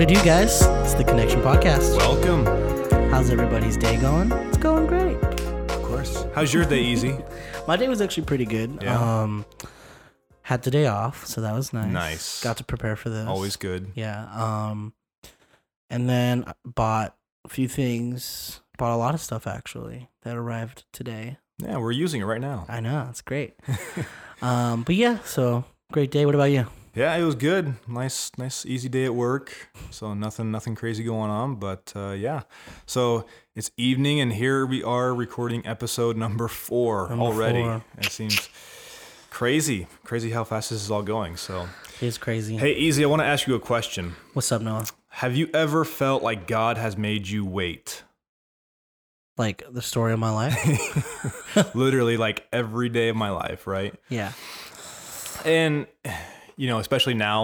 What it do, guys? It's the Connection Podcast. Welcome. How's everybody's day going? It's going great. Of course. How's your day, Easy? My day was actually pretty good. Yeah. Um, had the day off, so that was nice. Nice. Got to prepare for this. Always good. Yeah. Um, and then bought a few things. Bought a lot of stuff actually that arrived today. Yeah, we're using it right now. I know it's great. um, but yeah, so great day. What about you? Yeah, it was good. Nice, nice, easy day at work. So nothing, nothing crazy going on. But uh, yeah, so it's evening, and here we are recording episode number four Number already. four. It seems crazy, crazy how fast this is all going. So It's crazy. hey, Easy, I want to ask you a question. What's up, Noah? Have you ever felt like God has made you wait? Like the story of my life? Literally, like every day of my life, right? yeah. and you know especially now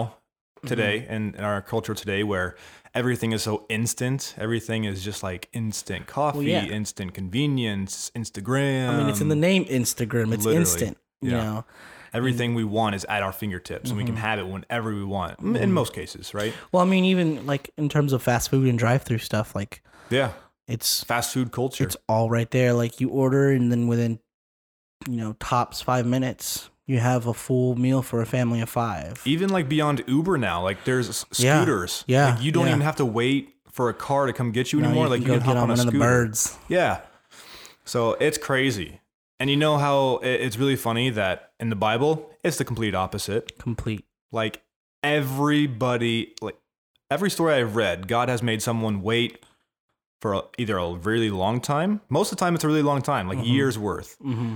today Mm-hmm. and in our culture today where everything is so instant everything is just like instant coffee yeah. instant convenience instagram I mean, it's in the name Instagram. It's literally, instant. You know. everything we want is at our fingertips and we can Mm-hmm. have it whenever we want m in most cases right Well, I mean, even like in terms of fast food and drive-through stuff, like yeah it's fast food culture it's all right there. Like you order, and then within you know tops five minutes, you have a full meal for a family of five. even like beyond uber now like there's s- Yeah, scooters yeah, like you don't yeah. even have to wait for a car to come get you Now anymore like you can hop on, a one of scooter the birds. Yeah. So it's crazy. And you know how it's really funny that in the Bible, it's the complete opposite. Complete. Like everybody, like every story I've read, God has made someone wait for either a really long time. Most of the time, it's a really long time, like Mhm. years worth. hmm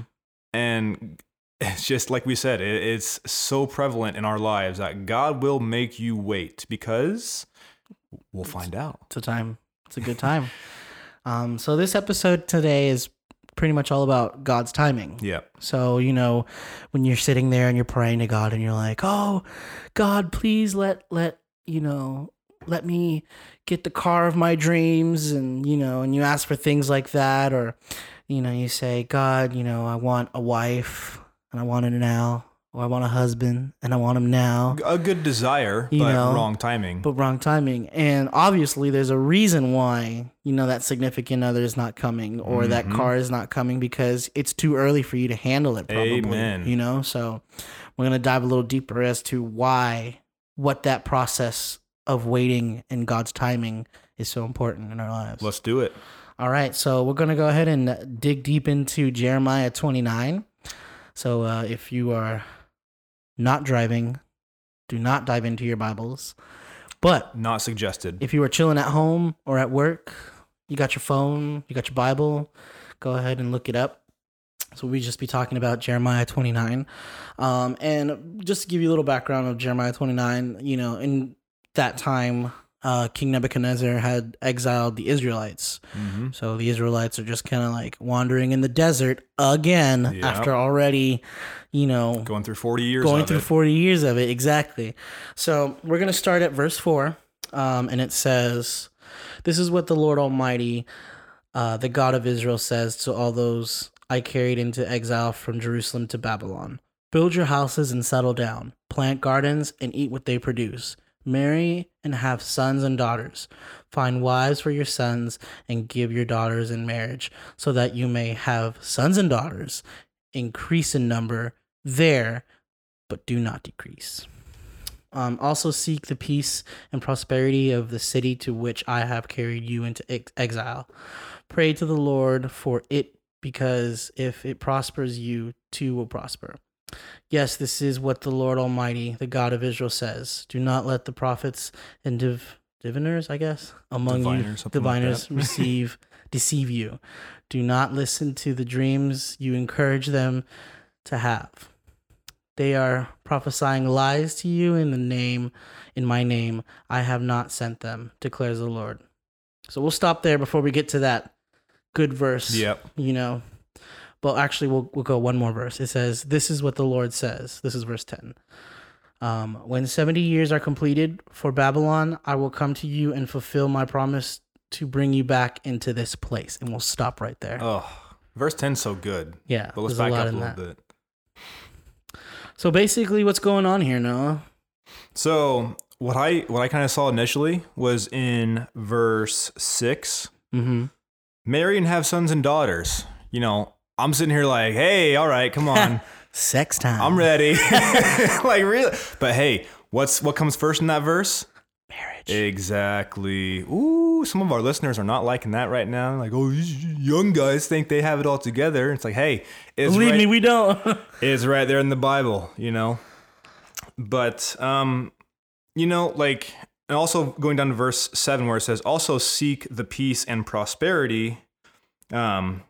And it's just like we said, it, it's so prevalent in our lives that God will make you wait because we'll find out. It's a time. It's a good time. um. So this episode today is pretty much all about God's timing. Yeah. So, you know, when you're sitting there and you're praying to God and you're like, "Oh, God, please let let, you know, let me get the car of my dreams." And, you know, and you ask for things like that or you know, you say, "God, you know, I want a wife and I want it now." Or I want a husband and I want him now. A good desire, You but know, wrong timing. But wrong timing. And obviously there's a reason why, you know, that significant other is not coming or that Mhm. car is not coming because it's too early for you to handle it probably. Amen. You know? So we're gonna dive a little deeper as to why what that process of waiting and God's timing is so important in our lives. Let's do it. All right, so we're gonna go ahead and dig deep into Jeremiah 29. So uh, if you are not driving, do not dive into your Bibles. But Not suggested. if you are chilling at home or at work, you got your phone, you got your Bible, go ahead and look it up. So we just be talking about Jeremiah 29. Um, and just to give you a little background of Jeremiah 29, you know, in that time, uh, King Nebuchadnezzar had exiled the Israelites. hmm So the Israelites are just kind of like wandering in the desert again Yep. after already, you know, Going through 40 years going through it. 40 years of it. Exactly. So we're going to start at verse 4. Um, and it says, This is what the Lord Almighty, uh, the God of Israel, says to all those I carried into exile from Jerusalem to Babylon Build your houses and settle down, plant gardens and eat what they produce. Marry and have sons and daughters. Find wives for your sons and give your daughters in marriage, so that you may have sons and daughters. Increase in number there, but do not decrease. Um, also, seek the peace and prosperity of the city to which I have carried you into ex- exile. Pray to the Lord for it, because if it prospers, you too will prosper. Yes, this is what the Lord Almighty, the God of Israel, says. Do not let the prophets and div- diviners, I guess, among Diviners, you, something like diviners receive, deceive you. Do not listen to the dreams you encourage them to have. They are prophesying lies to you in the name, in my name. I have not sent them, declares the Lord. So we'll stop there before we get to that good verse. Yep. You know, but actually, we'll we'll go one more verse. It says, "This is what the Lord says." This is verse ten. Um, when seventy years are completed for Babylon, I will come to you and fulfill my promise to bring you back into this place. And we'll stop right there. Oh, verse 10 so good. yeah, But let's back up a little that. bit. So basically, what's going on here, Noah? So what I what I kind of saw initially was in verse six. Mm-hmm. Marry and have sons and daughters. You know, I'm sitting here like, hey, all right, come on, Sex time. I'm ready. like really, but hey, what's what comes first in that verse? Marriage. Exactly. Ooh, some of our listeners are not liking that right now. Like, oh, these young guys think they have it all together. It's like, hey, it's Believe right, me, we don't. it's right there in the Bible, you know. But um, you know, like, and also going down to verse seven where it says, "Also seek the peace and prosperity." Um,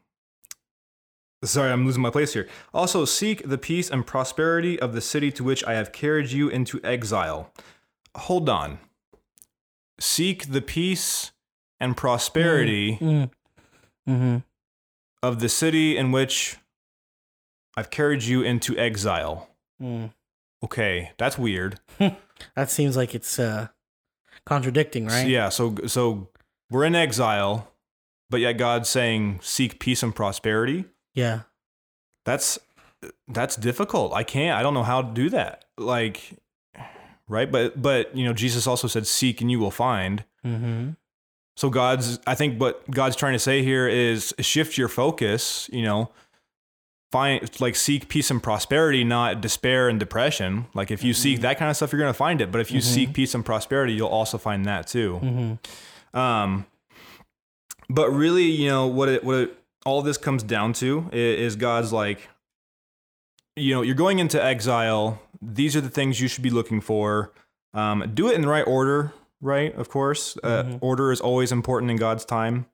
sorry, I'm losing my place here. Also seek the peace and prosperity of the city to which I have carried you into exile. Hold on. Seek the peace and prosperity mm-hmm. of the city in which I've carried you into exile. Mm. Okay, that's weird. That seems like it's uh, contradicting, right? So, yeah, so so we're in exile, but yet God's saying seek peace and prosperity. Yeah. That's that's difficult. I can't. I don't know how to do that. Like right? But but you know, Jesus also said seek and you will find. Mm-hmm. So God's I think what God's trying to say here is shift your focus, you know, find like seek peace and prosperity, not despair and depression. Like if you seek that kind of stuff, you're gonna find it. But if you seek peace and prosperity, you'll also find that too. Mm-hmm. Um, but really, you know what it what it, all this comes down to is, God's like, you know, you're going into exile. These are the things you should be looking for. Um, do it in the right order, right? Of course, uh, Mhm. order is always important in God's time.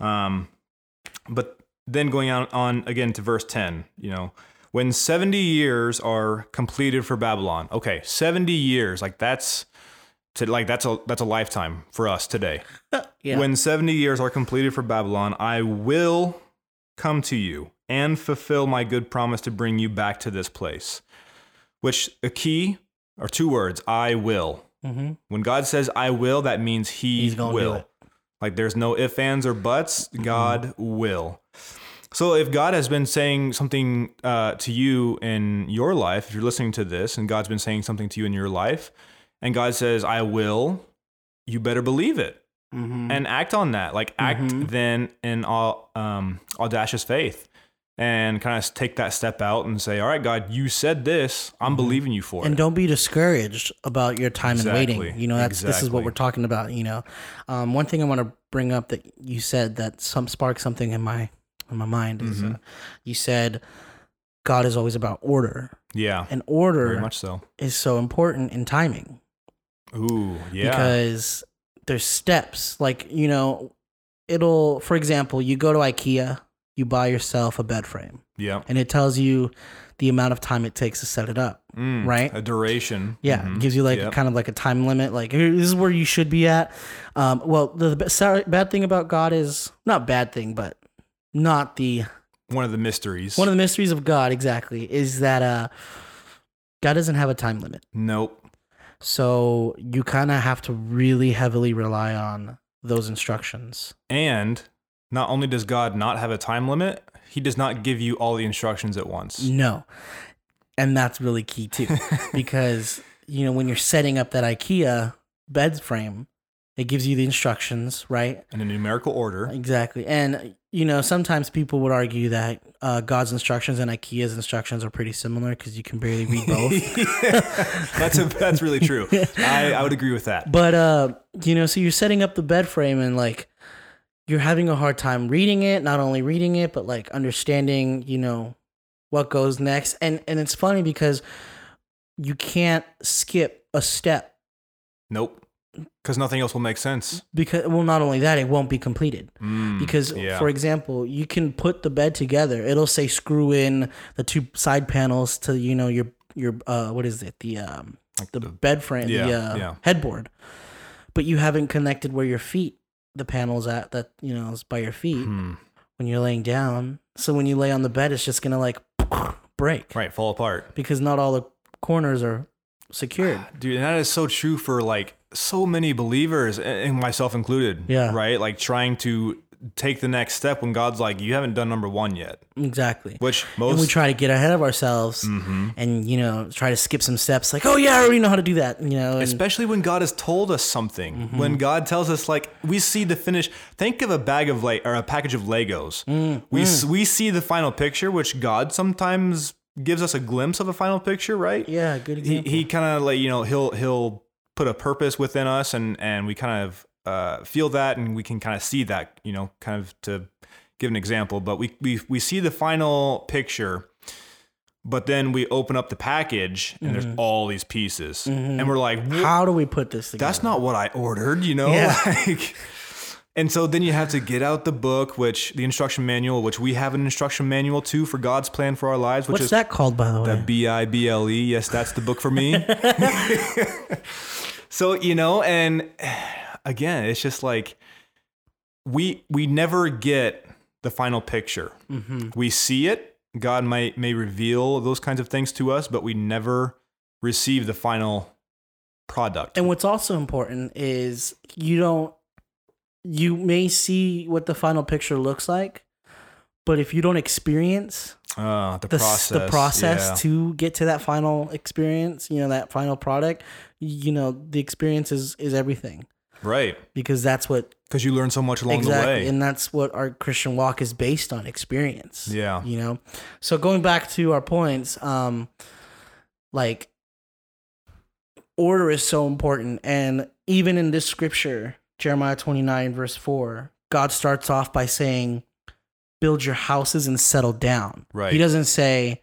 Um, but then going on on again to verse ten, you know, when seventy years are completed for Babylon. Okay, seventy years, like that's. To, like that's a that's a lifetime for us today. Yeah. When 70 years are completed for Babylon, I will come to you and fulfill my good promise to bring you back to this place. Which a key or two words I will. mm-hmm. When God says I will, that means He He's gonna do will. Like there's no ifs, ands, or buts. God will. So if God has been saying something uh, to you in your life, if you're listening to this and God's been saying something to you in your life, and God says, I will, you better believe it Mm-hmm. and act on that. Like act Mhm. then in all um, audacious faith, and kind of take that step out and say, "All right, God, you said this. I'm believing you for Mm-hmm. and don't be discouraged about your time and waiting. You know, that's this is what we're talking about. You know, um, one thing I want to bring up that you said that some sparked something in my in my mind is uh, you said God is always about order, Yeah, and order very much so. is so important in timing Ooh, yeah, because there's steps. Like you know, it'll for example, you go to IKEA, you buy yourself a bed frame, yeah, and it tells you the amount of time it takes to set it up. Mm, right? A duration. Yeah, Mhm. it gives you like Yep. kind of like a time limit. Like this is where you should be at. Um, well, the, the sorry, bad thing about God is not bad thing, but not the one of the mysteries. one of the mysteries of God exactly is that uh, God doesn't have a time limit. nope. So you kind of have to really heavily rely on those instructions. And not only does God not have a time limit, He does not give you all the instructions at once. No, and that's really key too, because you know when you're setting up that IKEA bed frame, it gives you the instructions, right? In a numerical order. Exactly. And, you know, sometimes people would argue that uh, God's instructions and IKEA's instructions are pretty similar because you can barely read both. that's a, that's really true. I, I would agree with that. but, uh, you know, so you're setting up the bed frame and, like, you're having a hard time reading it, not only reading it, but, like, understanding, you know, what goes next. And, and it's funny because you can't skip a step Nope. Because nothing else will make sense. because, well, not only that, it won't be completed. Mm, because yeah. for example you can put the bed together it'll say screw in the two side panels to you know your your uh what is it the um Like the the- bed frame the uh, yeah. headboard but you haven't connected where your feet the panels at that you know is by your feet Hmm. when you're laying down so when you lay on the bed it's just gonna like break right, fall apart. because not all the corners are secured Dude, and that is so true for like so many believers, and myself included. Yeah. Right? Like trying to take the next step when God's like, you haven't done number one yet. Exactly. Which and we try to get ahead of ourselves mm-hmm. and you know try to skip some steps like oh yeah i already know how to do that you know and, Especially when God has told us something. Mm-hmm. When God tells us, like, we see the finish. Think of a bag of like or a package of Legos. Mm, we mm. s we see the final picture, which God sometimes gives us a glimpse of a final picture, right? yeah good He example he kind of like you know he'll he'll put a purpose within us, and and we kind of uh, feel that, and we can kind of see that, you know, kind of to give an example. But we we we see the final picture but then we open up the package and there's all these pieces. And we're like how do we put this together? that's not what i ordered you know? Yeah. like and so then you have to get out the book which the instruction manual which we have an instruction manual too for god's plan for our lives which what's is that called by the way? The b-i-b-l-e yes that's the book for me so you know and again it's just like we we never get the final picture Mm-hmm. we see it god might may reveal those kinds of things to us but we never receive the final product And what's also important is you don't you may see what the final picture looks like, but if you don't experience uh, the, the process the process yeah. to get to that final experience, you know, that final product, you know, the experience is is everything. Right. Because that's what because you learn so much along exactly the way. and that's what our Christian walk is based on experience. yeah. you know? So going back to our points um like order is so important. And even in this scripture jeremiah 29 verse 4 god starts off by saying build your houses and settle down. Right. he doesn't say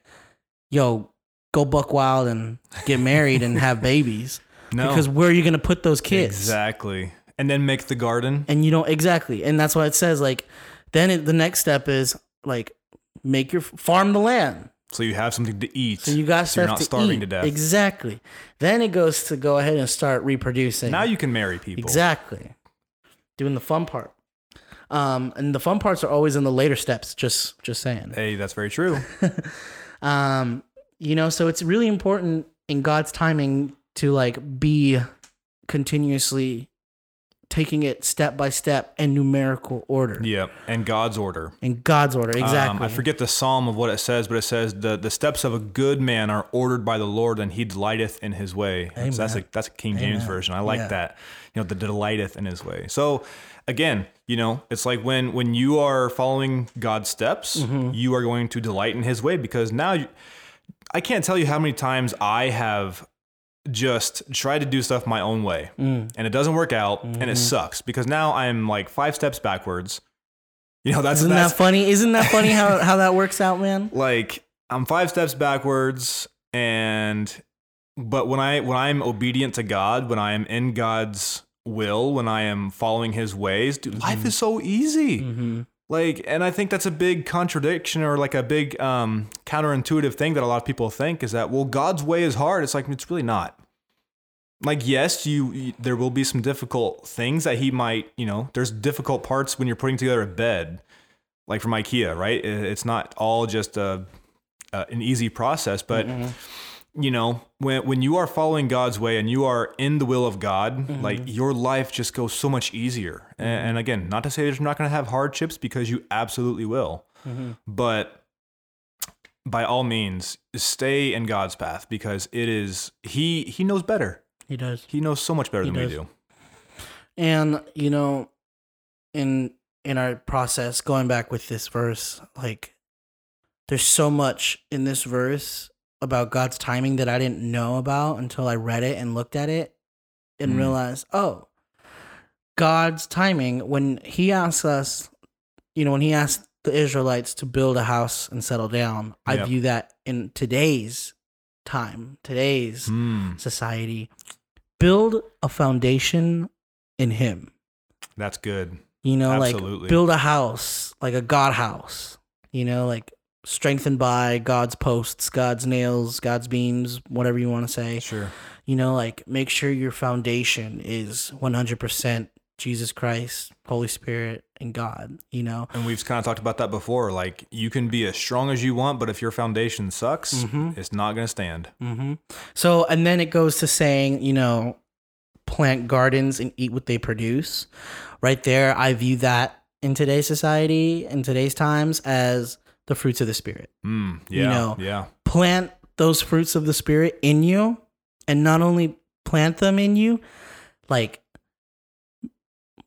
yo go buck wild and get married and have babies no. Because where are you going to put those kids? Exactly. And then make the garden? And you don't exactly. And that's why it says like then it, the next step is like make your farm the land. So you have something to eat. So you got so you're not to starving eat. to death. Exactly. Then it goes to go ahead and start reproducing. Now you can marry people. Exactly. Doing the fun part. Um and the fun parts are always in the later steps just just saying. Hey that's very true. Um you know so it's really important in god's timing to like be continuously taking it step by step in numerical order yeah and god's order in god's order exactly Um, I forget the psalm of what it says, but it says the, the steps of a good man are ordered by the Lord, and he delighteth in his way. So that's a that's a King James version. I like Yeah. that. You know, the delighteth in his way. So again, you know, it's like when when you are following God's steps, Mm-hmm. you are going to delight in His way because now you, I can't tell you how many times I have just try to do stuff my own way Mm. and it doesn't work out and Mm-hmm. it sucks because now I'm like five steps backwards. You know, that's isn't that's that funny isn't that funny how, how that works out man like I'm five steps backwards and but when I when I'm obedient to God, when I am in God's will, when I am following his ways, dude, life is so easy. mm-hmm. Like and I think that's a big contradiction or like a big um counterintuitive thing that a lot of people think is that well God's way is hard. It's like it's really not. Like yes, you, you there will be some difficult things that he might, you know, there's difficult parts when you're putting together a bed like from IKEA, right? It's not all just a, a an easy process, but you know, when when you are following God's way and you are in the will of God, mm-hmm. like your life just goes so much easier. And, mm-hmm. and again, not to say that you're not going to have hardships because you absolutely will, mm-hmm. but by all means, stay in God's path because it is he he knows better. he does He knows so much better He than does. we do. And you know, in in our process, going back with this verse, like there's so much in this verse about God's timing that I didn't know about until I read it and looked at it and Mm. realized, oh, God's timing when he asks us, you know, when he asked the Israelites to build a house and settle down, I Yep. view that in today's time, today's Hmm, society. Build a foundation in him. that's good. You know, Absolutely. like build a house, like a God house. You know, like strengthened by God's posts, God's nails, God's beams, whatever you want to say. Sure. You know, like make sure your foundation is 100% Jesus Christ, Holy Spirit, and God. You know, And we've kind of talked about that before. Like you can be as strong as you want, but if your foundation sucks, Mhm. it's not going to stand. hmm So, and then it goes to saying, you know, plant gardens and eat what they produce. Right there, I view that in today's society, in today's times, as the fruits of the spirit. Mm, yeah. You know, yeah. Plant those fruits of the spirit in you, and not only plant them in you, like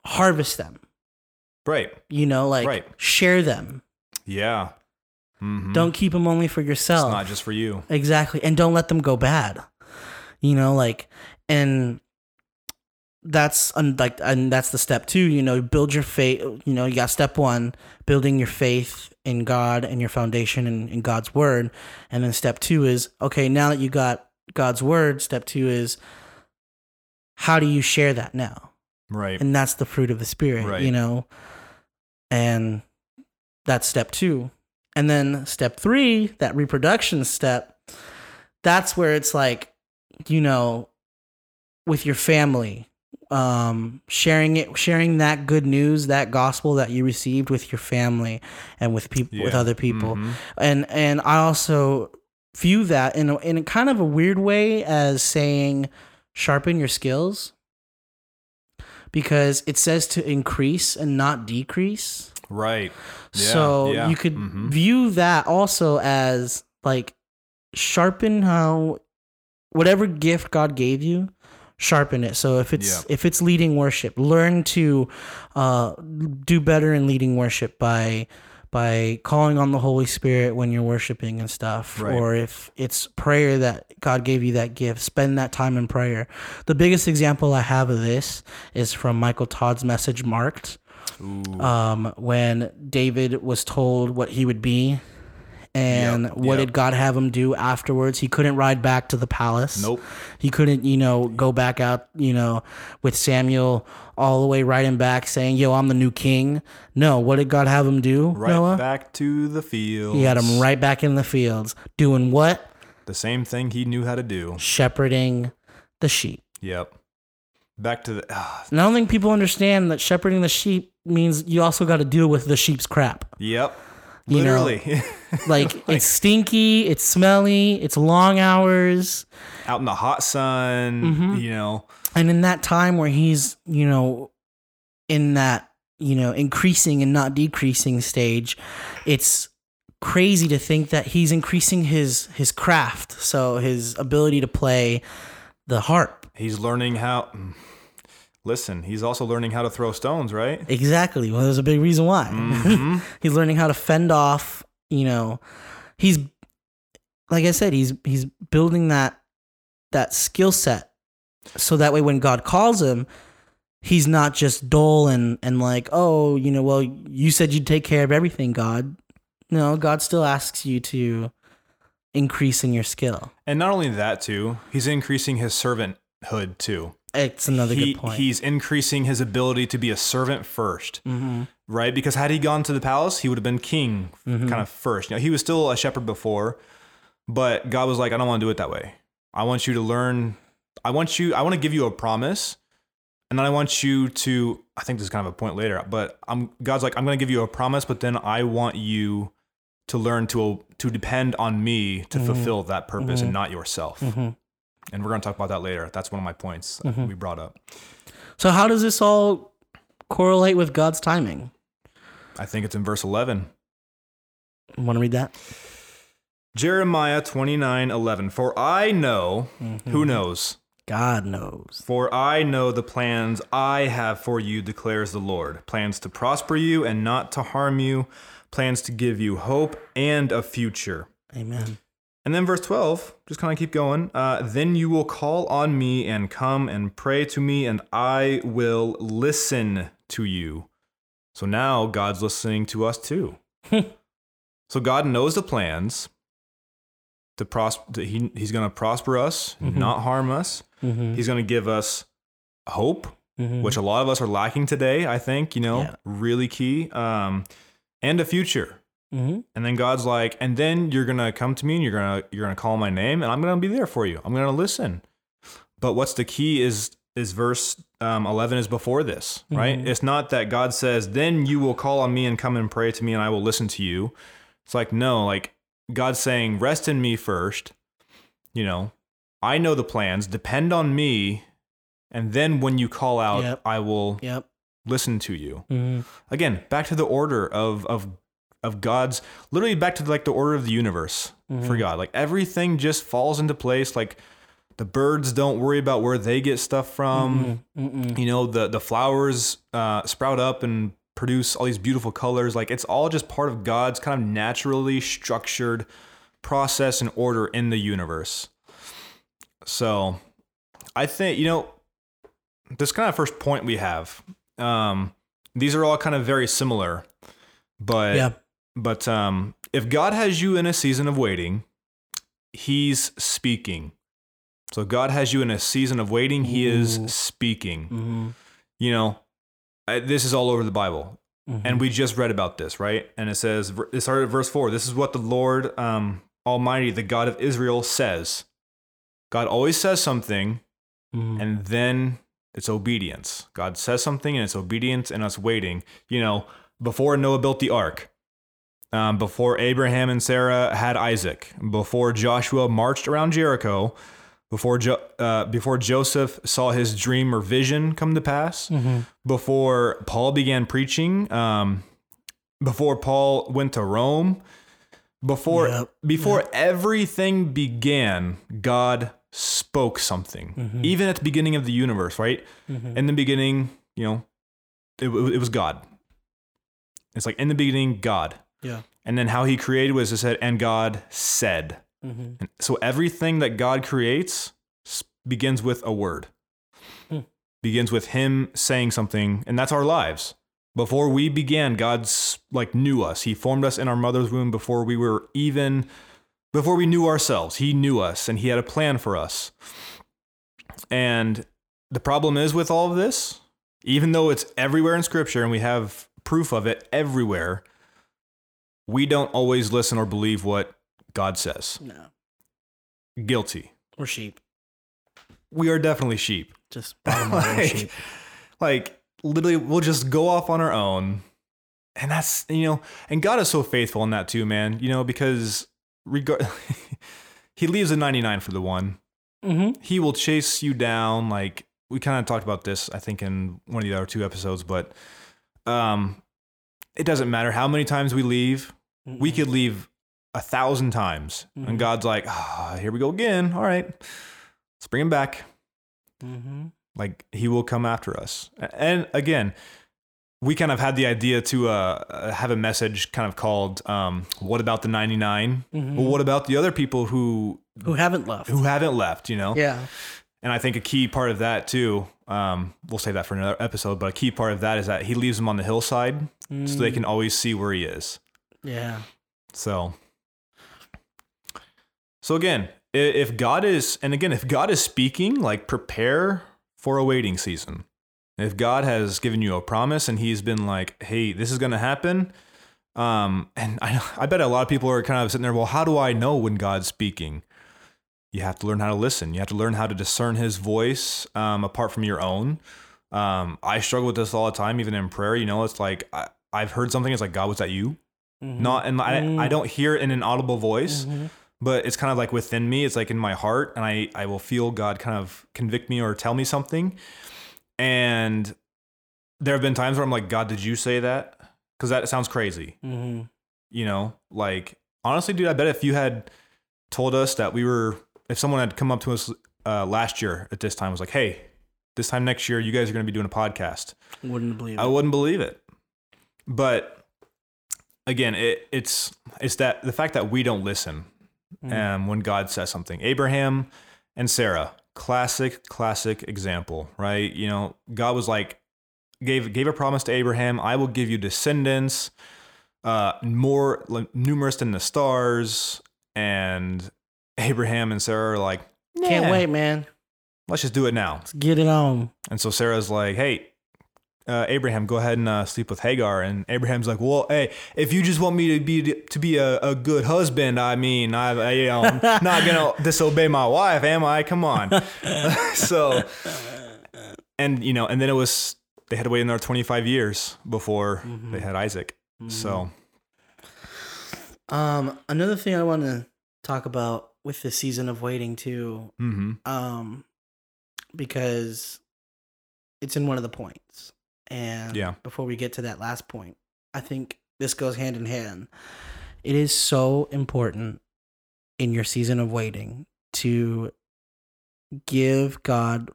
harvest them. Right. You know, like Right. share them. Yeah. Mhm. Don't keep them only for It's yourself. not just for you. Exactly. And don't let them go bad. You know, like and that's un- like and that's the step 2, you know, build your faith, you know, you got step 1, building your faith in God and your foundation in, in God's word. And then step 2 is okay, now that you got God's word, step 2 is how do you share that now? Right. And that's the fruit of the spirit, Right. you know. And that's step 2. And then step 3, that reproduction step, that's where it's like, you know, with your family, um, sharing it, sharing that good news, that gospel that you received with your family and with people, with other people, Mhm. and and I also view that in a, in a kind of a weird way as saying sharpen your skills because it says to increase and not decrease. Right. Yeah, so yeah. you could Mhm. view that also as like sharpen how whatever gift God gave you, sharpen it. So if it's Yeah. if it's leading worship, learn to uh, do better in leading worship by by calling on the Holy Spirit when you're worshiping and stuff. Right. Or if it's prayer that God gave you that gift, spend that time in prayer. The biggest example I have of this is from Michael Todd's message marked um, when David was told what he would be. And Yep, what yep. did God have him do afterwards? He couldn't ride back to the palace. nope. He couldn't, you know, go back out, you know, with Samuel all the way riding back saying, Yo, I'm the new king. No, what did God have him do, Right Noah? back to the field. He had him right back in the fields doing what? The same thing he knew how to do. Shepherding the sheep. Yep. Back to the. ah, And I don't think people understand that shepherding the sheep means you also got to deal with the sheep's crap. yep. You know, Literally. Like it's stinky, it's smelly, it's long hours. Out in the hot sun, Mm-hmm. you know. And in that time where he's, you know, in that, you know, increasing and not decreasing stage, it's crazy to think that he's increasing his his craft, so his ability to play the harp. He's learning how. Listen, he's also learning how to throw stones, right? Exactly. Well, there's a big reason why. Mhm. he's learning how to fend off, you know, he's like I said, he's he's building that that skill set so that way when God calls him, he's not just dull and and like, "Oh, you know, well, you said you'd take care of everything, God." No, God still asks you to increase in your skill. And not only that, too, he's increasing his servanthood, too. It's another He, good point. he's increasing his ability to be a servant 1st mm-hmm. right? Because had he gone to the palace, he would have been king Mm-hmm. kind of first. You know, he was still a shepherd before, but God was like, I don't want to do it that way. I want you to learn. I want you. I want to give you a promise, and then I want you to. I think this is kind of a point later, but I'm God's like, I'm going to give you a promise, but then I want you to learn to to depend on me to fulfill that purpose and not yourself. And we're going to talk about that later. That's one of my points Mm-hmm. we brought up. So how does this all correlate with God's timing? I think it's in verse 11. Want to read that? Jeremiah 29 11. For I know, Mm-hmm. who knows? God knows. For I know the plans I have for you, declares the Lord plans to prosper you and not to harm you, plans to give you hope and a future. Amen. And then verse 12, just kind of keep going. Uh, then you will call on me and come and pray to me, and I will listen to you. So now God's listening to us too. so God knows the plans to prosper. He, he's going to prosper us, not harm us. Mm-hmm. He's going to give us hope, Mhm. which a lot of us are lacking today. I think you know, Yeah. really key, um, and a future. Mm-hmm. And then God's like, and then you're gonna come to me and you're gonna you're gonna call my name and I'm gonna be there for you. I'm gonna listen. But what's the key is is verse um, 11 is before this, right? Mhm. It's not that God says, then you will call on me and come and pray to me and I will listen to you. It's like no, like God's saying, rest in me first. You know, I know the plans. Depend on me, and then when you call out, Yep. I will Yep. listen to you. Mhm. Again, back to the order of of of God's literally back to like the order of the universe for God. Like everything just falls into place. Like the birds don't worry about where they get stuff from. Mm-mm. You know, the the flowers uh, sprout up and produce all these beautiful colors. Like it's all just part of God's kind of naturally structured process and order in the universe. So, I think you know this kind of first point we have. Um, these are all kind of very similar, but Yeah. But um, if God has you in a season of waiting, He's speaking. So God has you in a season of waiting. He Ooh. is speaking. Mhm. You know, I, this is all over the Bible, Mhm. and we just read about this, right? And it says, it started at verse four. This is what the Lord um, Almighty, the God of Israel, says. God always says something, Mhm. and then it's obedience. God says something, and it's obedience, and us waiting. You know, before Noah built the ark, um, before Abraham and Sarah had Isaac, before Joshua marched around Jericho, before jo- uh, before Joseph saw his dream or vision come to pass, Mhm. before Paul began preaching, um, before Paul went to Rome, before Yep. before everything began, God spoke something. Mhm. Even at the beginning of the universe, right? Mhm. In the beginning, you know, it, it was God. It's like in the beginning, God. Yeah. And then how he created was it said, and God said. Mhm. And So everything that God creates begins with a word. Hmm. Begins with him saying something, and that's our lives. Before we began, God's like knew us. He formed us in our mother's womb before we were even before we knew ourselves. He knew us and he had a plan for us. And the problem is with all of this, even though it's everywhere in scripture and we have proof of it everywhere, we don't always listen or believe what God says. No. Guilty. We're sheep. We are definitely sheep. Just bottom line, we're like, sheep. like literally we'll just go off on our own. And that's you know, and God is so faithful in that too, man. You know, because regard he leaves the 99 for the one. Mm-hmm. He will chase you down like we kind of talked about this I think in one of the other two episodes, but um it doesn't matter how many times we leave. We could leave a thousand times. Mhm. And God's like, ah, here we go again. All right. Let's bring him back. Mm-hmm. like he will come after us and again we kind of had the idea to uh, have a message kind of called um, what about the 99 Mhm. well what about the other people who Who haven't left? who haven't left you know Yeah. and i think a key part of that too um, we'll save that for another episode but a key part of that is that he leaves them on the hillside so they Mm, can always see where he is Yeah. so so again if god is and again if god is speaking like prepare for a waiting season. If god has given you a promise and he's been like hey this is going to happen um and I, I bet a lot of people are kind of sitting there well how do i know when god's speaking? You have to learn how to listen. You have to learn how to discern his voice um, apart from your own. Um, i struggle with this all the time even in prayer. You know it's like I, i've heard something it's like god was that you Mhm. not and I, I Mm. don't hear it in an audible voice Mhm. but it's kind of like within me it's like in my heart and i i will feel god kind of convict me or tell me something and there have been times where i'm like god did you say that because that sounds crazy Mhm. you know like honestly dude i bet if you had told us that we were if someone had come up to us uh, last year at this time was like hey this time next year you guys are going to be doing a podcast Wouldn't believe it. I wouldn't believe it. But again, it, it's it's that the fact that we don't listen Mm. um, when God says something. Abraham and Sarah, classic, classic example, right? You know, God was like gave gave a promise to Abraham, I will give you descendants, uh, more like, numerous than the stars, and Abraham and Sarah are like, Can't wait, man. let's just do it now. Let's get it on. And so Sarah's like, hey, uh, Abraham, go ahead and uh, sleep with Hagar. And Abraham's like, well, hey, if you just want me to be to be a, a good husband, I mean, I, I you know, I'm not gonna disobey my wife, am I? Come on. so, and you know, and then it was they had to wait another 25 years before Mhm. they had Isaac. So, Um, another thing I want to talk about with the season of waiting too, hmm um, because it's in one of the points, And Yeah. before we get to that last point, I think this goes hand in hand. It is so important in your season of waiting to give God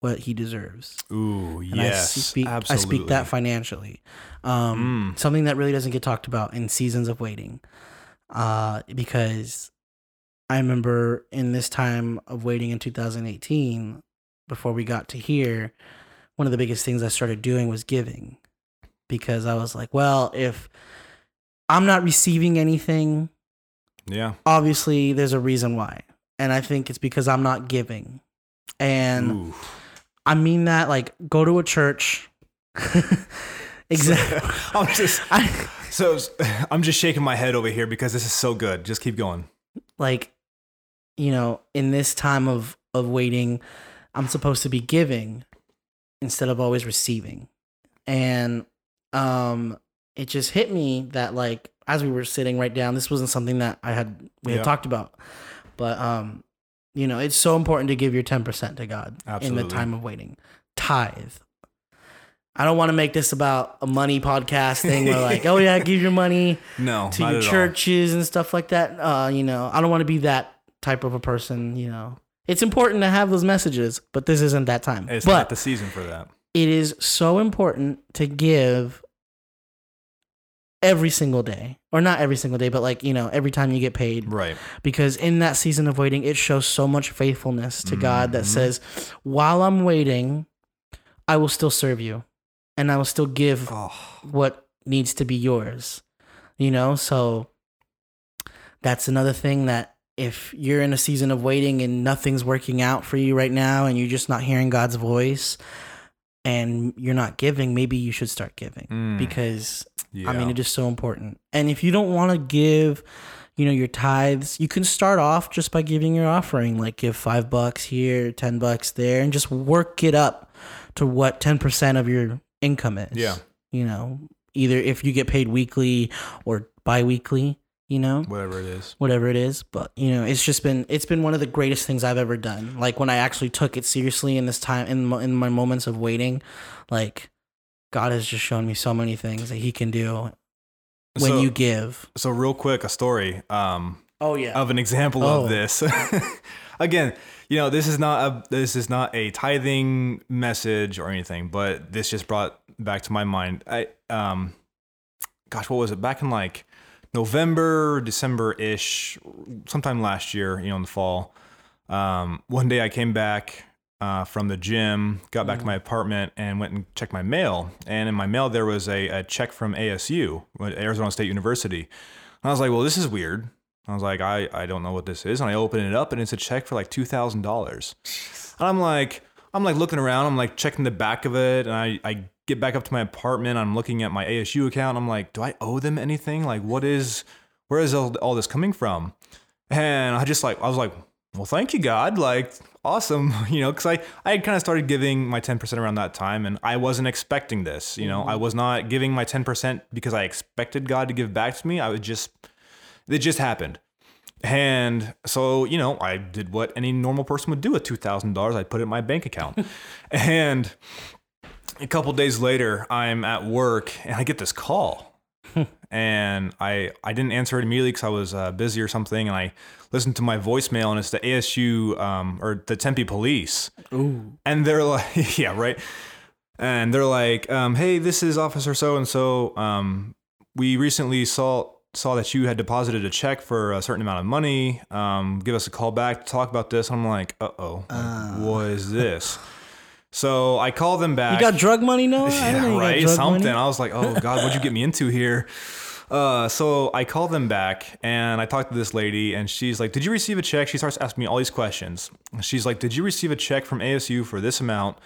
what he deserves. Ooh, And yes. I speak absolutely. I speak that financially. Um, Mm. something that really doesn't get talked about in seasons of waiting. Uh, because I remember in this time of waiting in 2018, before we got to here, one of the biggest things I started doing was giving. Because I was like, well, if I'm not receiving anything, Yeah. obviously there's a reason why. And I think it's because I'm not giving. And Ooh. I mean that like go to a church. exactly. I'm just I, so I'm just shaking my head over here because this is so good. Just keep going. like you know, in this time of of waiting, I'm supposed to be giving instead of always receiving. And um it just hit me that like as we were sitting right down, this wasn't something that I had we had Yeah. talked about. But um you know, it's so important to give your 10% to God in the time of waiting. Tithe. I don't want to make this about a money podcast thing where like, oh yeah, give your money No, to your at all. churches and stuff like that. Uh, you know, I don't want to be that type of a person. You know, it's important to have those messages, but this isn't that time. It's but not the season for that. it is so important to give every single day, or not every single day, but like you know, every time you get paid, Right. because in that season of waiting, it shows so much faithfulness to God that Mhm. says, while I'm waiting, I will still serve you, and I will still give Oh, what needs to be yours. You know, so that's another thing that if you're in a season of waiting and nothing's working out for you right now and you're just not hearing God's voice and you're not giving, maybe you should start giving Mm. because yeah. I mean it is so important. And if you don't want to give, you know, your tithes, you can start off just by giving your offering, like give 5 bucks here, 10 bucks there and just work it up to what 10% of your income is Yeah. you know, either if you get paid weekly or bi-weekly, you know, whatever it is. whatever it is, but you know, it's just been it's been one of the greatest things I've ever done. Like when I actually took it seriously in this time in my, in my moments of waiting, like God has just shown me so many things that he can do when so, you give. so real quick, a story. Um, Oh yeah. of an example Oh. of this. Again, you know, this is not a this is not a tithing message or anything, but this just brought back to my mind. I um gosh, what was it? Back in like November, December ish, sometime last year, you know, in the fall. Um, one day I came back uh, from the gym, got back to my apartment, and went and checked my mail. And in my mail, there was a, a check from ASU, Arizona State University. And I was like, well, this is weird. I was like, I, I don't know what this is. And I opened it up and it's a check for like $2,000. And I'm like, I'm like looking around. I'm like checking the back of it. And I, I get back up to my apartment. I'm looking at my ASU account. I'm like, do I owe them anything? Like, what is, where is all, all this coming from? And I just like, I was like, well, thank you, God. Like, awesome. You know, cause I, I had kind of started giving my 10% around that time and I wasn't expecting this. You know, I mm-hmm. was not giving my 10% because I expected God to give back to me. I was just, it just happened. And so, you know, I did what any normal person would do with $2,000. I put it in my bank account. and a couple days later, I'm at work and I get this call. and I I didn't answer it immediately because I was uh, busy or something. And I listened to my voicemail and it's the ASU um, or the Tempe police. Ooh. And they're like, yeah, right. And they're like, um, hey, this is Officer so and so. Um, we recently saw saw that you had deposited a check for a certain amount of money. Um, give us a call back to talk about this. I'm like, uh oh, what is this? So I call them back. You got drug money, Noah? I didn't know Yeah, right. Something. money. I was like, oh God, what'd you get me into here? Uh, so I call them back and I talk to this lady and she's like, did you receive a check? She starts asking me all these questions. She's like, did you receive a check from ASU for this amount?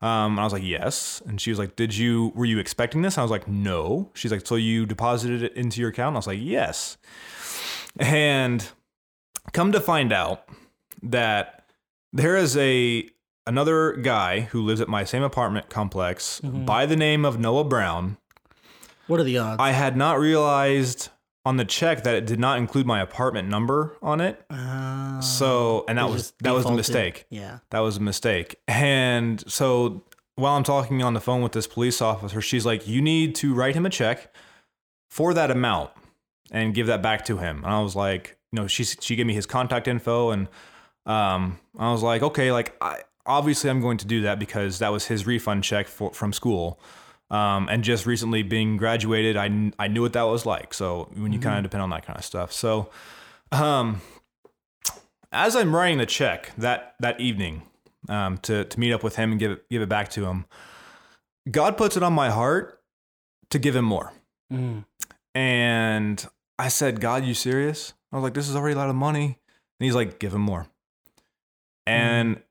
Um, and I was like, yes. And she was like, did you, were you expecting this? I was like, no. She's like, so you deposited it into your account? And I was like, yes. And come to find out that there is a another guy who lives at my same apartment complex Mm-hmm. by the name of Noah Brown. What are the odds? I had not realized on the check that it did not include my apartment number on it. Uh, So, and that was that was a mistake. Yeah. That was a mistake. And so while I'm talking on the phone with this police officer, she's like, "You need to write him a check for that amount and give that back to him." And I was like, "You know, she she gave me his contact info, and um, I was like, okay, like I obviously I'm going to do that because that was his refund check for, from school." Um, and just recently being graduated, I, I knew what that was like. So when you kind of depend on that kind of stuff. So, um, as I'm writing the check that, that evening, um, to, to meet up with him and give it, give it back to him, God puts it on my heart to give him more. Mm. And I said, God, you serious? I was like, this is already a lot of money. And he's like, give him more. And,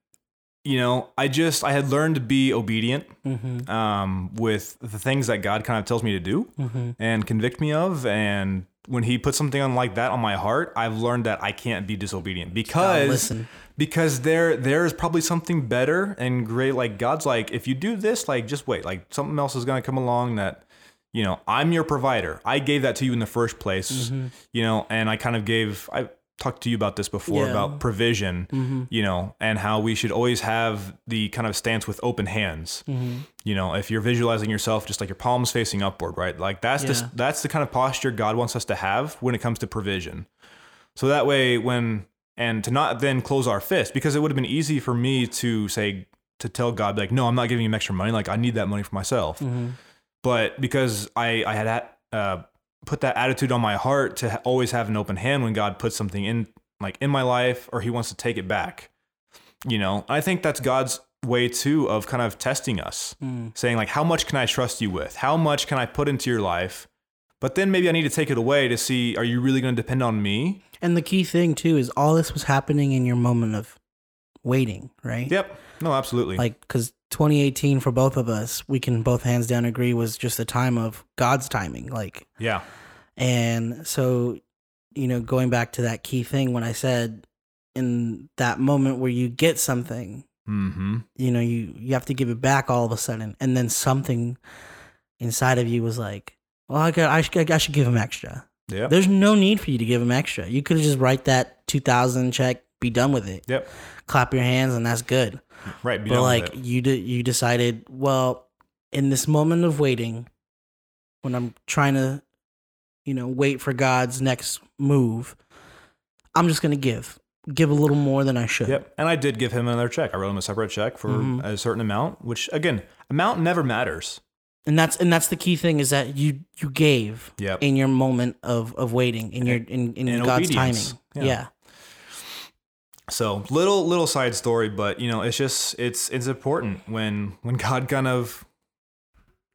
you know, I just, I had learned to be obedient Mm-hmm. um, with the things that God kind of tells me to do Mm-hmm. and convict me of. And when He puts something on like that on my heart, I've learned that I can't be disobedient because because there there is probably something better and great. Like God's like, if you do this, like just wait, like something else is gonna come along that. You know, I'm your provider. I gave that to you in the first place. You know, and I kind of gave. I talked to you about this before Yeah. about provision. Mm-hmm. You know, and how we should always have the kind of stance with open hands Mm-hmm. you know if you're visualizing yourself just like your palms facing upward right like that's Yeah. the that's the kind of posture god wants us to have when it comes to provision so that way when and to not then close our fist because it would have been easy for me to say to tell god like no i'm not giving him extra money like i need that money for myself Mm-hmm. but because i i had uh, put that attitude on my heart to always have an open hand when god puts something in like in my life or he wants to take it back. You know i think that's god's way too of kind of testing us Mm. saying like how much can i trust you with? How much can i put into your life? But then maybe i need to take it away to see are you really going to depend on me? And the key thing too is all this was happening in your moment of waiting, right? yep. No absolutely. Like, because 2018 for both of us, we can both hands down agree was just a time of God's timing. Like, yeah and so, you know, going back to that key thing when I said in that moment where you get something, mm-hmm you know, you you have to give it back all of a sudden, and then something inside of you was like, well, I got, I should, I should give him extra. Yeah. There's no need for you to give him extra. You could just write that 2000 check, be done with it. yep Clap your hands and that's good. right but like you de- you decided, well, in this moment of waiting when I'm trying to you know, wait for God's next move, I'm just going to give. Give a little more than I should. Yep. And I did give him another check. I wrote him a separate check for Mhm. a certain amount, which again, amount never matters. And that's and that's the key thing is that you you gave Yep. in your moment of of waiting in your in, in, in God's obedience. timing. Yeah. yeah. So little little side story, but you know, it's just it's it's important when when God kind of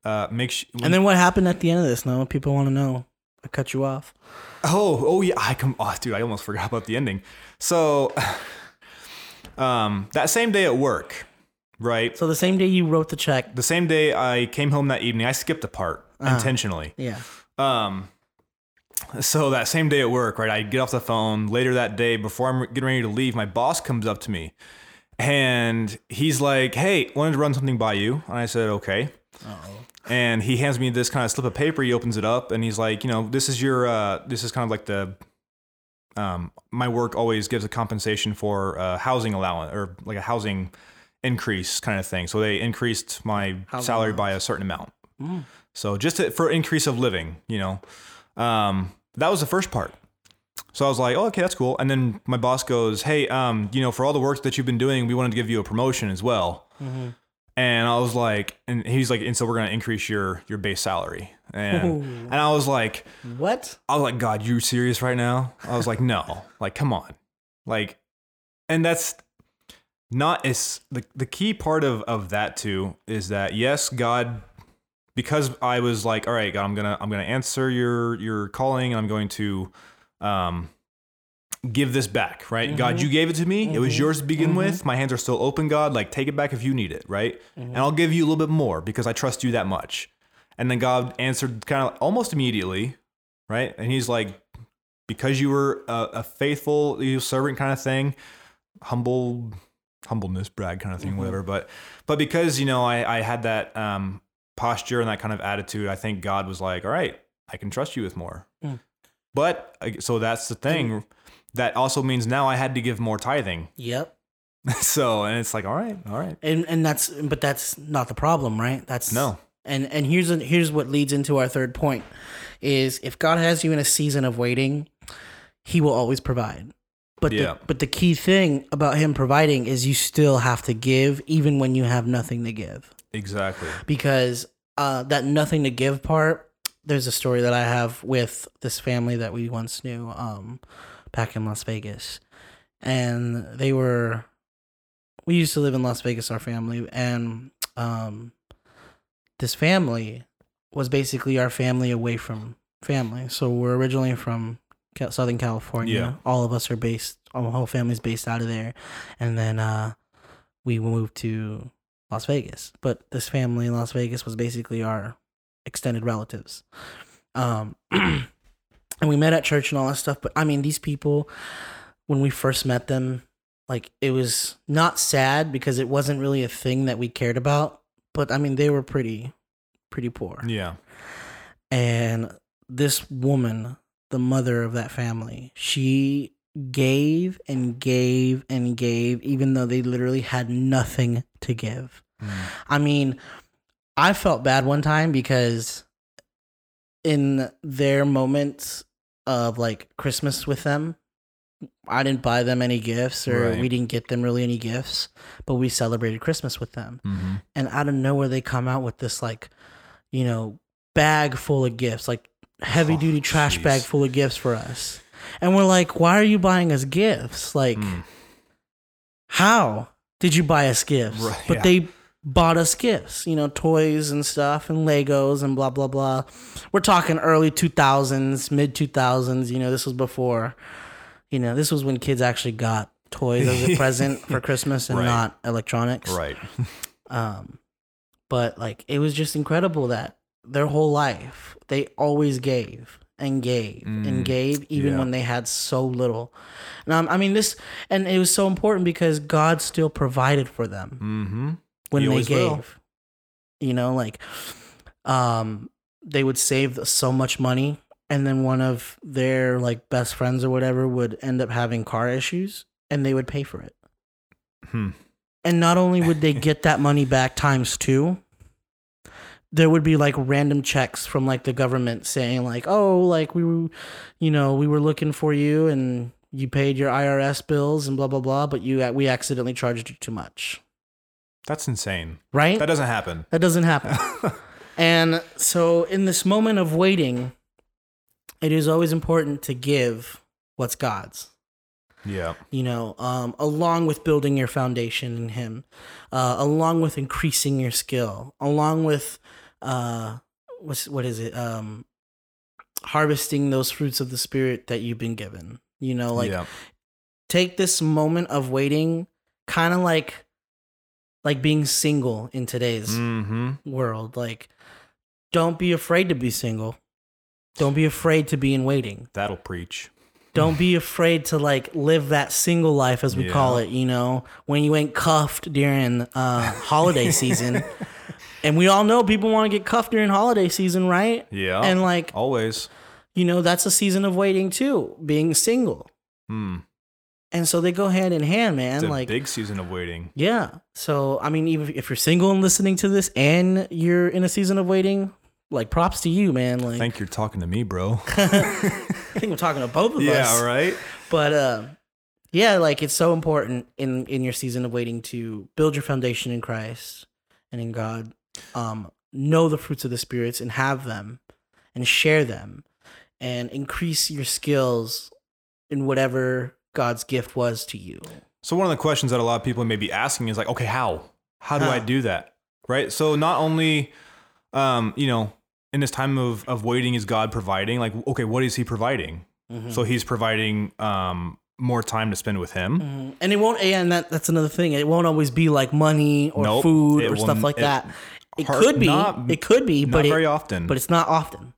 uh makes when, And then what happened at the end of this? No, people want to know. I cut you off. Oh, oh yeah, I come oh dude, I almost forgot about the ending. So um that same day at work, right? So the same day you wrote the check, The same day I came home that evening, I skipped a part Uh-huh. intentionally. yeah. Um, so that same day at work, right, I get off the phone later that day before I'm getting ready to leave. My boss comes up to me and he's like, Hey, wanted to run something by you. And I said, Okay. And he hands me this kind of slip of paper. He opens it up and he's like, You know, this is your, uh, this is kind of like the, um, my work always gives a compensation for uh, housing allowance or like a housing increase kind of thing. So they increased my Housing salary by a certain amount. Mm. So just to, for increase of living, you know, um, that was the first part. So I was like, oh, okay, that's cool. And then my boss goes, hey, um, you know, for all the work that you've been doing, we wanted to give you a promotion as well. Mm-hmm. And I was like, and he's like, and so we're gonna increase your your base salary. And Ooh. and I was like, What? I was like, God, you serious right now? I was like, no, like, come on, like, and that's not as the the key part of of that too is that yes, God, because I was like, all right, God, I'm gonna I'm gonna answer your your calling, and I'm going to, um. Give this back, right? God, you gave it to me. It was Mhm. yours to begin Mhm. with. My hands are still open, God. Like, take it back if you need it, right? And I'll give you a little bit more because I trust you that much. And then God answered kind of almost immediately, right? And he's like, because you were a, a faithful you servant kind of thing, humble, humbleness, brag kind of thing, Mhm. whatever. But, but because, you know, I, I had that um, posture and that kind of attitude, I think God was like, all right, I can trust you with more. Mm. But uh, so that's the thing. That also means now I had to give more tithing Yep. so, and it's like, all right, all right. And and that's but that's not the problem, right? That's No. And and here's a, here's what leads into our third point is if God has you in a season of waiting, he will always provide. But Yeah. the, but the key thing about him providing is you still have to give even when you have nothing to give. Exactly. Because uh, that nothing to give part, there's a story that I have with this family that we once knew um, back in Las Vegas. And they were, we used to live in Las Vegas, our family. And um, this family was basically our family away from family. So we're originally from Southern California. Yeah. All of us are based, our whole family's based out of there. And then uh, we moved to Las Vegas. But this family in Las Vegas was basically our extended relatives. Um, and we met at church and all that stuff. But I mean, these people, when we first met them, like it was not sad because it wasn't really a thing that we cared about. But I mean, they were pretty, pretty poor. Yeah. And this woman, the mother of that family, she gave and gave and gave, even though they literally had nothing to give. Mm. I mean, I felt bad one time because in their moments of like Christmas with them, I didn't buy them any gifts or Right. we didn't get them really any gifts, but we celebrated Christmas with them. hmm And out of nowhere, they come out with this like, you know, bag full of gifts, like heavy duty Oh, trash jeez. bag full of gifts for us. And we're like, why are you buying us gifts? Like, Mm. how did you buy us gifts? Right, but yeah. they bought us gifts, you know, toys and stuff and Legos and blah, blah, blah. We're talking early 2000s, mid 2000s. You know, this was before, you know, this was when kids actually got toys as a present for Christmas and Right. not electronics. Right. Um, but like, it was just incredible that their whole life, they always gave and gave Mm, and gave even yeah. when they had so little. And um, I mean this, and it was so important because God still provided for them Mm-hmm. when He they gave. will. You know, like, um, they would save so much money, and then one of their like best friends or whatever would end up having car issues, and they would pay for it. Hmm. And not only would they get that money back times two, there would be like random checks from like the government saying like, "Oh, like we were, you know, we were looking for you and you paid your IRS bills and blah blah blah, but you we accidentally charged you too much." That's insane. Right? That doesn't happen. That doesn't happen. and so in this moment of waiting, it is always important to give what's God's Yeah. you know, um, along with building your foundation in Him, uh, along with increasing your skill, along with uh, what's what is it? Um, harvesting those fruits of the Spirit that you've been given. You know, like yeah. take this moment of waiting, kind of like like being single in today's Mm-hmm. world. Like, don't be afraid to be single. Don't be afraid to be in waiting That'll preach. don't be afraid to like live that single life as we call it you know when you ain't cuffed during uh holiday season and we all know people want to get cuffed during holiday season right Yeah. and like always. you know that's a season of waiting too being single Hmm. and so they go hand in hand It's man a like big season of waiting. yeah so i mean even if you're single and listening to this and you're in a season of waiting like props to you man like I think you're talking to me, bro. I think i'm talking to both of us yeah. Right. but uh, yeah like it's so important in in your season of waiting to build your foundation in christ and in god um know the fruits of the spirits and have them and share them and increase your skills in whatever god's gift was to you So one of the questions that a lot of people may be asking is like, okay, how? How do I do that? Right. So not only, um, you know, in this time of of waiting, is God providing? Like, okay, what is He providing? Mhm. So He's providing um more time to spend with Him. Mhm. and it won't and that that's another thing it won't always be like money or Nope, food or stuff like it- that it hard- could be not- it could be but very it, often. but it's not often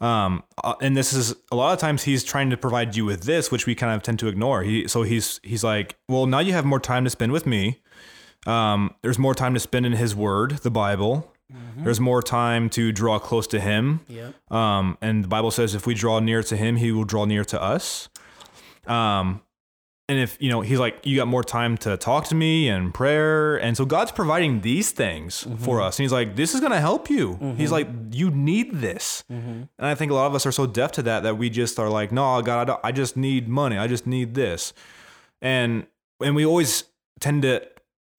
Um, uh, and this is a lot of times he's trying to provide you with this, which we kind of tend to ignore. He so he's he's like, well, now you have more time to spend with me. Um, there's more time to spend in His Word, the Bible. There's more time to draw close to Him. yeah Um, and the Bible says if we draw near to Him, He will draw near to us. Um, and if you know he's like you got more time to talk to me and prayer. And so god's providing these things for mm-hmm. us. And he's like this is going to help you. He's mm-hmm. like you need this. Mm-hmm. And i think a lot of us are so deaf to that that we just are like no god I, don't- I just need money. I just need this. And and we always tend to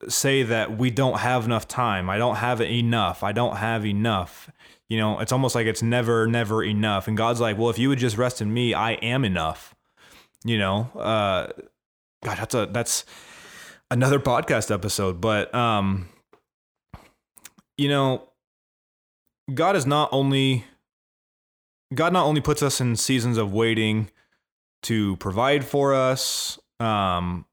say that we don't have enough time. I don't have enough. I don't have enough. You know it's almost like it's never never enough. And god's like well if you would just rest in me i am enough. You know uh god that's a that's another podcast episode but um you know god is not only god not only puts us in seasons of waiting to provide for us um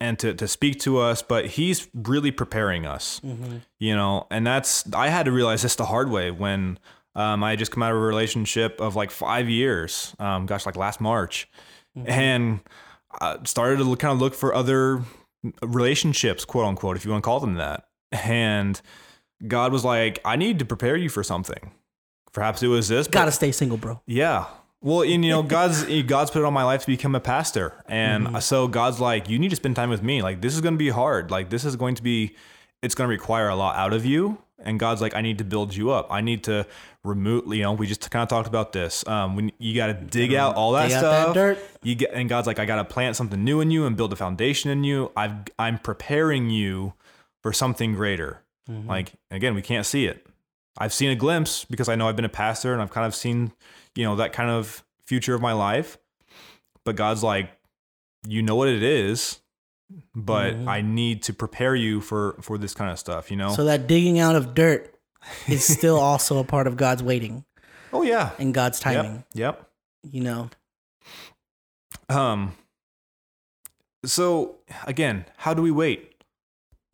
and to, to speak to us but he's really preparing us Mm-hmm. you know and that's i had to realize this the hard way when um, i had just come out of a relationship of like five years um, gosh like last march and I started to kind of look for other relationships quote unquote if you want to call them that and god was like i need to prepare you for something perhaps it was this Gotta stay single, bro. yeah. Well, and you know, God's God's put it on my life to become a pastor, and Mm-hmm. so God's like, you need to spend time with me. Like, this is going to be hard. Like, this is going to be, it's going to require a lot out of you. And God's like, I need to build you up. I need to remove. You know, we just kind of talked about this. Um, when you got to dig out all that dig that stuff, dirt. you get, and God's like, I got to plant something new in you and build a foundation in you. I've, I'm preparing you for something greater. Mm-hmm. Like, again, we can't see it. I've seen a glimpse because I know I've been a pastor and I've kind of seen, you know, that kind of future of my life. But God's like, you know what it is, but Mhm. I need to prepare you for for this kind of stuff, you know? So that digging out of dirt is still also a part of God's waiting oh yeah. and God's timing. Yep. You know. Um so again, how do we wait?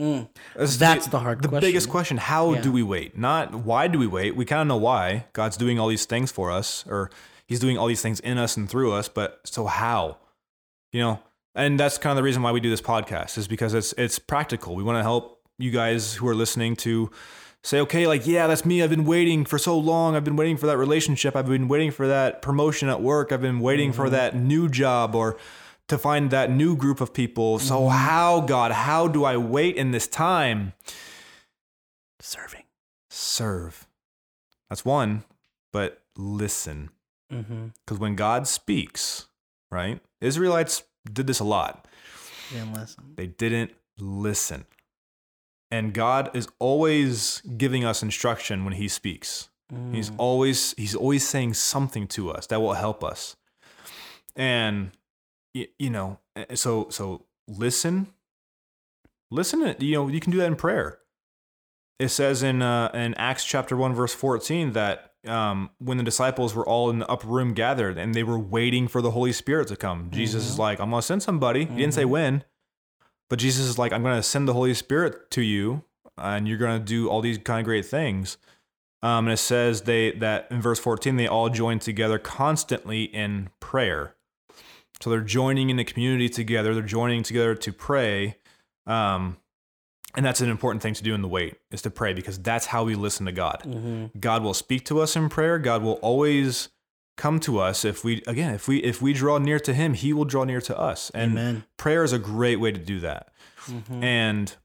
Mm. That's, That's the hard the question. biggest question. How Yeah. do we wait? Not why do we wait? We kind of know why. God's doing all these things for us, or He's doing all these things in us and through us. But so how? You know, and that's kind of the reason why we do this podcast is because it's it's practical. We want to help you guys who are listening to say, okay, like yeah, that's me. I've been waiting for so long. I've been waiting for that relationship. I've been waiting for that promotion at work. I've been waiting for that new job or to find that new group of people. So how, God, how do I wait in this time? Serving. serve. That's one, but listen. Mm-hmm. Because when God speaks, right? Israelites did this a lot. Didn't listen. They didn't listen. And God is always giving us instruction when he speaks. He's Mm. always he's always saying something to us that will help us. And you know, eh, so so listen. Listen, and, you know, you can do that in prayer. It says in uh, in Acts chapter 1 verse 14 that um, when the disciples were all in the upper room gathered and they were waiting for the Holy Spirit to come. Jesus is like, I'm going to send somebody. He didn't say when, but Jesus is like, I'm going to send the Holy Spirit to you and you're going to do all these kind of great things. Um, and it says they that in verse 14 they all joined together constantly in prayer. So they're joining in the community together. They're joining together to pray. Um, and that's an important thing to do in the wait is to pray because that's how we listen to God. Mm-hmm. God will speak to us in prayer. God will always come to us if we again if we if we draw near to Him, He will draw near to us. And Amen. prayer is a great way to do that. Mhm. And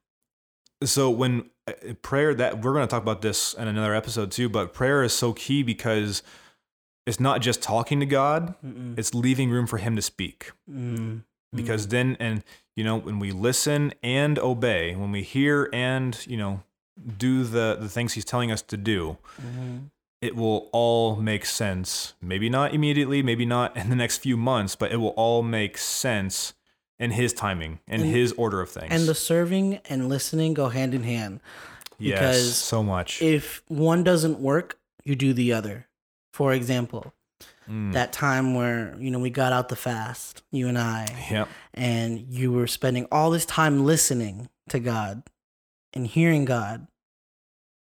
so when uh, prayer that we're going to talk about this in another episode too, but prayer is so key because it's not just talking to God, Mm-mm. it's leaving room for him to speak. Mm. Because then and you know, when we listen and obey, when we hear and, you know, do the the things he's telling us to do, Mhm. It will all make sense. Maybe not immediately, maybe not in the next few months, but it will all make sense in his timing and, And- his order of things. And the serving and listening go hand in hand. yes, because so much. If one doesn't work, you do the other. For example, Mm. that time where, you know, we got out the fast, you and I, Yep. and you were spending all this time listening to God and hearing God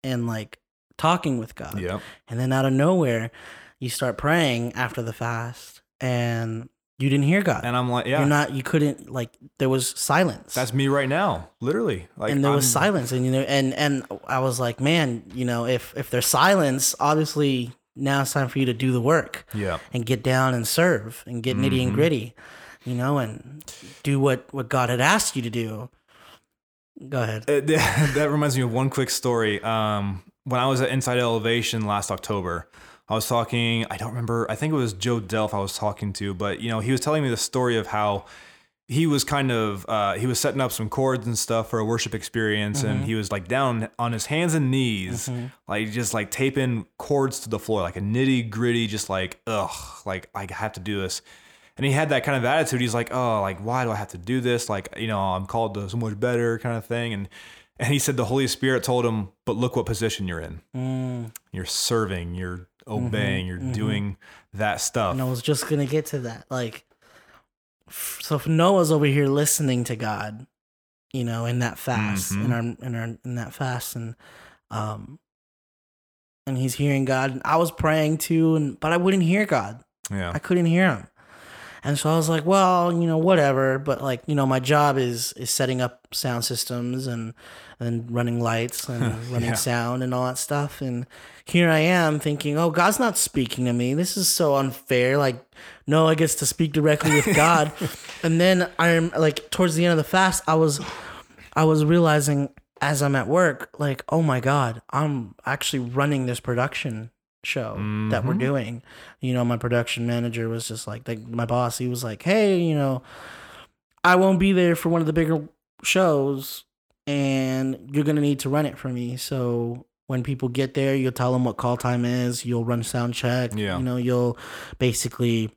and like talking with God. Yep. And then out of nowhere, you start praying after the fast and you didn't hear God. And I'm like, yeah, You're not, you couldn't, like, there was silence. that's me right now, literally. Like, and there was I'm- silence. And, you know, and, and I was like, man, you know, if, if there's silence, obviously now it's time for you to do the work Yeah. and get down and serve and get nitty Mhm. and gritty. you know, and do what what God had asked you to do. Go ahead. Uh, that that reminds me of one quick story. Um, when I was at Inside Elevation last October, I was talking. I don't remember. I think it was Joe Delph I was talking to, but you know, he was telling me the story of how he was kind of uh, he was setting up some cords and stuff for a worship experience, and he was like down on his hands and knees, like just like taping cords to the floor, like a nitty gritty, just like ugh, like I have to do this. And he had that kind of attitude. He's like, oh, like why do I have to do this? Like you know, I'm called to so much better, kind of thing. And and he said the Holy Spirit told him, but look what position you're in. Mm, You're serving. You're obeying. You're doing that stuff. and I was just gonna get to that. Like, so if Noah's over here listening to God, you know, in that fast, in Mhm. our in our in that fast, and um, and he's hearing God. And I was praying too, and but I wouldn't hear God. Yeah. I couldn't hear him. And so I was like, well, you know, whatever. But like, you know, my job is is setting up sound systems and and running lights and running Yeah. sound and all that stuff. And here I am thinking, oh, God's not speaking to me. This is so unfair. Like, no, I gets to speak directly with God. and then I'm like, towards the end of the fast, I was I was realizing as I'm at work, like, oh my God, I'm actually running this production show that we're Mhm. doing. You know, my production manager was just like, like my boss, he was like, hey, you know, I won't be there for one of the bigger shows and you're going to need to run it for me. So when people get there, you'll tell them what call time is, you'll run sound check, Yeah. you know, you'll basically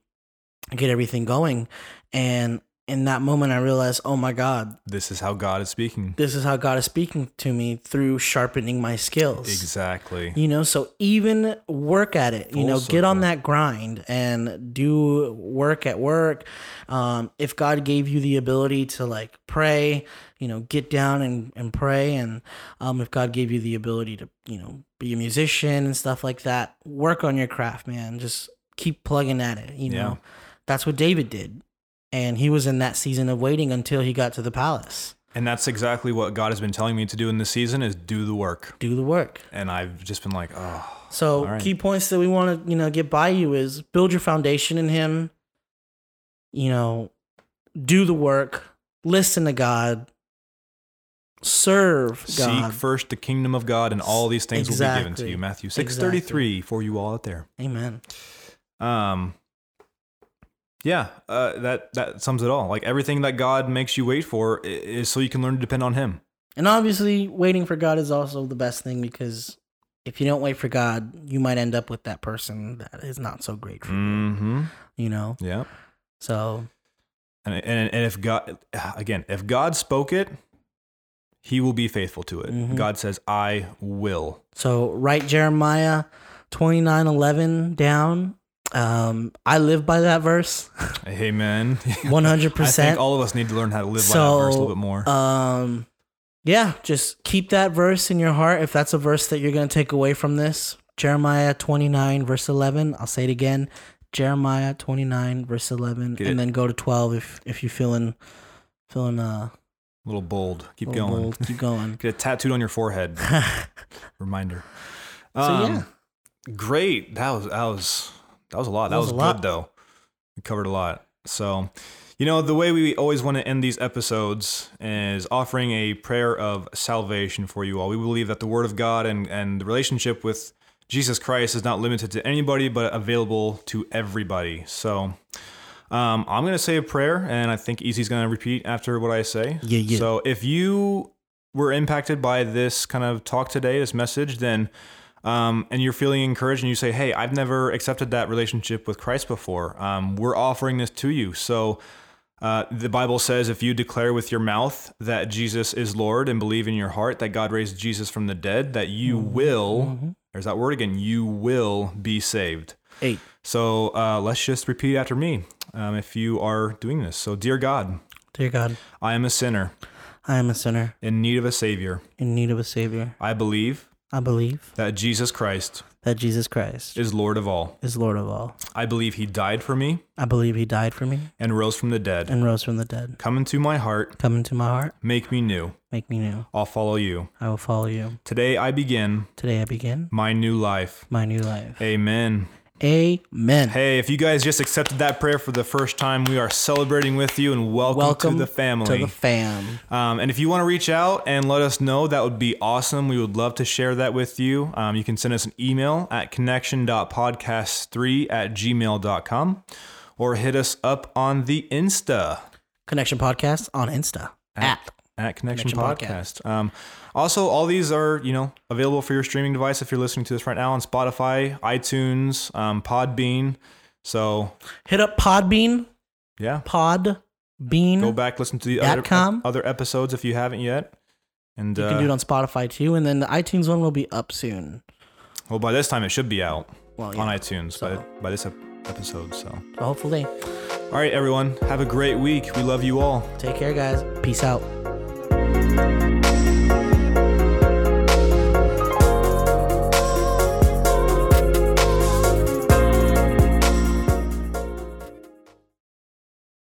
get everything going. And in that moment, I realized, oh my God, This is how God is speaking. this is how God is speaking to me through sharpening my skills. Exactly. You know, so even work at it, you Full know, get on that grind and do work at work. Um, if God gave you the ability to like pray, you know, get down and, and pray. And um, if God gave you the ability to, you know, be a musician and stuff like that, work on your craft, man. Just keep plugging at it, you know. That's what David did. And he was in that season of waiting until he got to the palace. And that's exactly what God has been telling me to do in this season is do the work. Do the work. And I've just been like, oh, So right. key points that we want to you know get by you is build your foundation in Him. You know, do the work, listen to God, serve God. seek first the kingdom of God and all these things will be given to you. Matthew 6:33 for you all out there. Amen. Um yeah, uh, that that sums it all. Like everything that God makes you wait for is so you can learn to depend on him. And obviously, waiting for God is also the best thing because if you don't wait for God, you might end up with that person that is not so great for you. Mhm. You know, Yeah. so And, and and if God again, if God spoke it, he will be faithful to it. Mhm. God says, "I will." So write Jeremiah twenty nine eleven down. Um, I live by that verse, Amen. One hundred percent. I think all of us need to learn how to live by that verse a little bit more. Um, yeah, just keep that verse in your heart. If that's a verse that you're gonna take away from this, Jeremiah twenty nine verse eleven. I'll say it again, Jeremiah twenty nine verse eleven, Get and it. then go to twelve if if you're feeling feeling uh a little bold. Keep little going. bold. keep going. Get it tattooed on your forehead. Reminder. So, Um, yeah. Great. That was that was that was a lot. That, That was, was a lot. good though. We covered a lot. So, you know, the way we always want to end these episodes is offering a prayer of salvation for you all. We believe that the Word of God and and the relationship with Jesus Christ is not limited to anybody, but available to everybody. So. Um, I'm gonna say a prayer, and I think Easy's gonna repeat after what I say. Yeah, yeah. So if you were impacted by this kind of talk today, this message, then um, and you're feeling encouraged and you say, Hey, I've never accepted that relationship with Christ before, um, we're offering this to you. So uh, the Bible says if you declare with your mouth that Jesus is Lord and believe in your heart that God raised Jesus from the dead, that you will, there's that word again, you will be saved. Eight. So uh, let's just repeat after me um, if you are doing this. So, dear God, Dear God, I am a sinner I am a sinner in need of a Savior. in need of a savior. I believe I believe that Jesus Christ that Jesus Christ is Lord of all. is Lord of all. I believe He died for me I believe He died for me and rose from the dead. and rose from the dead. Come into my heart, Come into my heart, make me new. make me new. I'll follow you. I will follow you. Today I begin Today I begin my new life. my new life. Amen. Amen. Hey, if you guys just accepted that prayer for the first time, we are celebrating with you and welcome, Welcome to the family. To the fam. Um, and if you want to reach out and let us know, that would be awesome. We would love to share that with you. Um, you can send us an email at connection.podcast3 at gmail.com or hit us up on the Insta Connection Podcast on Insta. At. at Connection, Connection Podcast. Um, also, all these are you know available for your streaming device if you're listening to this right now on Spotify, iTunes, um, Podbean. So Hit up Podbean. yeah, Podbean. go back listen to the other, com. other episodes if you haven't yet. And You uh, can do it on Spotify too, and then the iTunes one will be up soon. well, by this time it should be out Well, on iTunes So- by, by this episode. So, So hopefully, all right, everyone, have a great week. We love you all. take care, guys. Peace out.